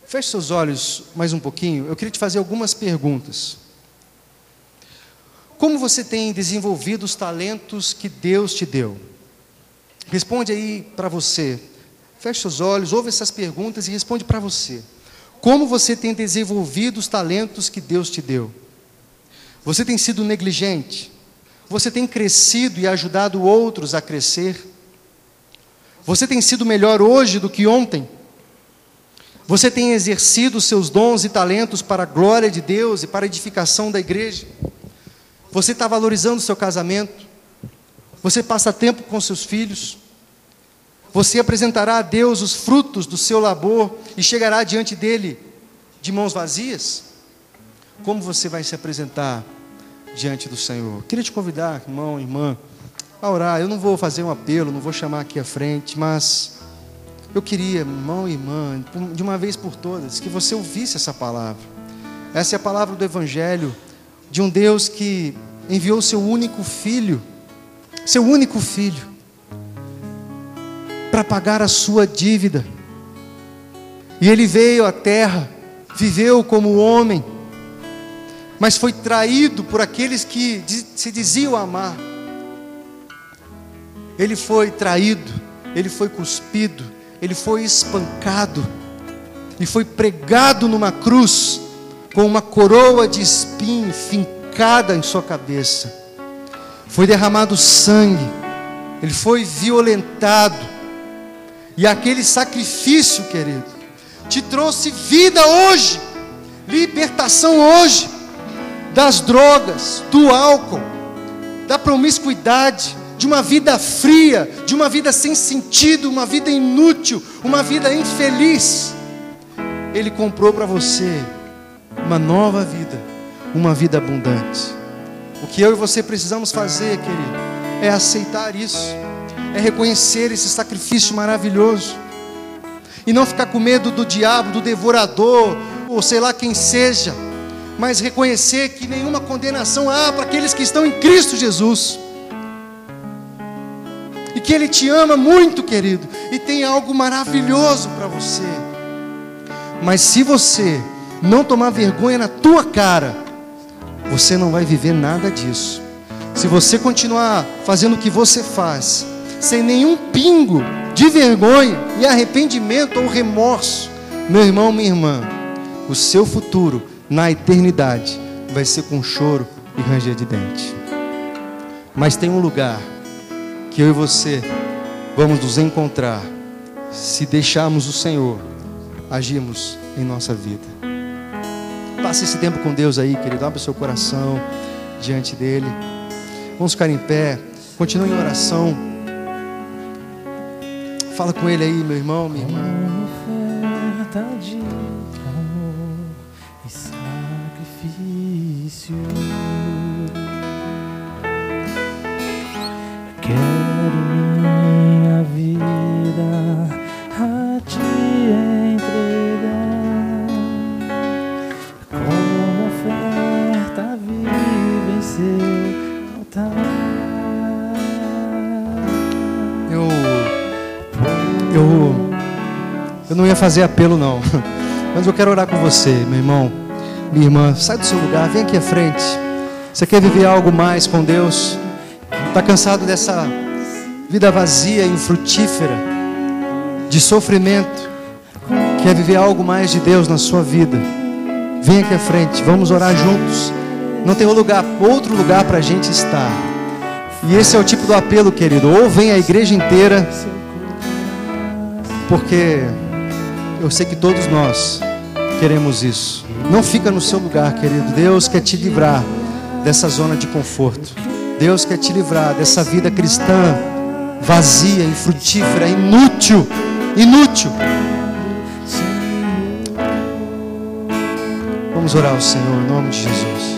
Feche seus olhos mais um pouquinho. Eu queria te fazer algumas perguntas. Como você tem desenvolvido os talentos que Deus te deu? Responde aí para você. Feche seus olhos, ouve essas perguntas e responde para você. Como você tem desenvolvido os talentos que Deus te deu? Você tem sido negligente? Você tem crescido e ajudado outros a crescer? Você tem sido melhor hoje do que ontem? Você tem exercido seus dons e talentos para a glória de Deus e para a edificação da igreja? Você está valorizando o seu casamento? Você passa tempo com seus filhos? Você apresentará a Deus os frutos do seu labor e chegará diante dele de mãos vazias? Como você vai se apresentar diante do Senhor? Queria te convidar, irmão, irmã, a orar. Eu não vou fazer um apelo, não vou chamar aqui à frente, mas eu queria, irmão e irmã, de uma vez por todas, que você ouvisse essa palavra. Essa é a palavra do Evangelho de um Deus que enviou seu único filho, seu único filho, para pagar a sua dívida. E ele veio à terra, viveu como homem, mas foi traído por aqueles que se diziam amar. Ele foi traído, ele foi cuspido, ele foi espancado e foi pregado numa cruz com uma coroa de espinho fincada em sua cabeça. Foi derramado sangue, ele foi violentado. E aquele sacrifício, querido, te trouxe vida hoje, libertação hoje das drogas, do álcool, da promiscuidade, de uma vida fria, de uma vida sem sentido, uma vida inútil, uma vida infeliz. Ele comprou para você uma nova vida, uma vida abundante. O que eu e você precisamos fazer, querido, é aceitar isso, é reconhecer esse sacrifício maravilhoso, e não ficar com medo do diabo, do devorador, ou sei lá quem seja, mas reconhecer que nenhuma condenação há para aqueles que estão em Cristo Jesus e que Ele te ama muito, querido, e tem algo maravilhoso para você. Mas se você não tomar vergonha na tua cara, você não vai viver nada disso. Se você continuar fazendo o que você faz, sem nenhum pingo de vergonha e arrependimento ou remorso, meu irmão, minha irmã, o seu futuro na eternidade vai ser com choro e ranger de dente. Mas tem um lugar que eu e você vamos nos encontrar se deixarmos o Senhor agirmos em nossa vida. Passe esse tempo com Deus aí, querido. Abra seu coração diante dele. Vamos ficar em pé. Continue em oração. Fala com ele aí, meu irmão, minha irmã. Sacrifício. Quero minha vida a te entregar. Como oferta viva em seu altar. Eu, eu, eu não ia fazer apelo não, [laughs] mas eu quero orar com você, meu irmão, minha irmã. Sai do seu lugar, vem aqui à frente. Você quer viver algo mais com Deus? Está cansado dessa vida vazia e infrutífera, de sofrimento? Quer viver algo mais de Deus na sua vida? Vem aqui à frente, vamos orar juntos. Não tem lugar, outro lugar para a gente estar. E esse é o tipo do apelo, querido. Ou vem a igreja inteira, porque eu sei que todos nós queremos isso. Não fica no seu lugar, querido. Deus quer te livrar dessa zona de conforto. Deus quer te livrar dessa vida cristã vazia, infrutífera, inútil, inútil. Vamos orar ao Senhor em nome de Jesus.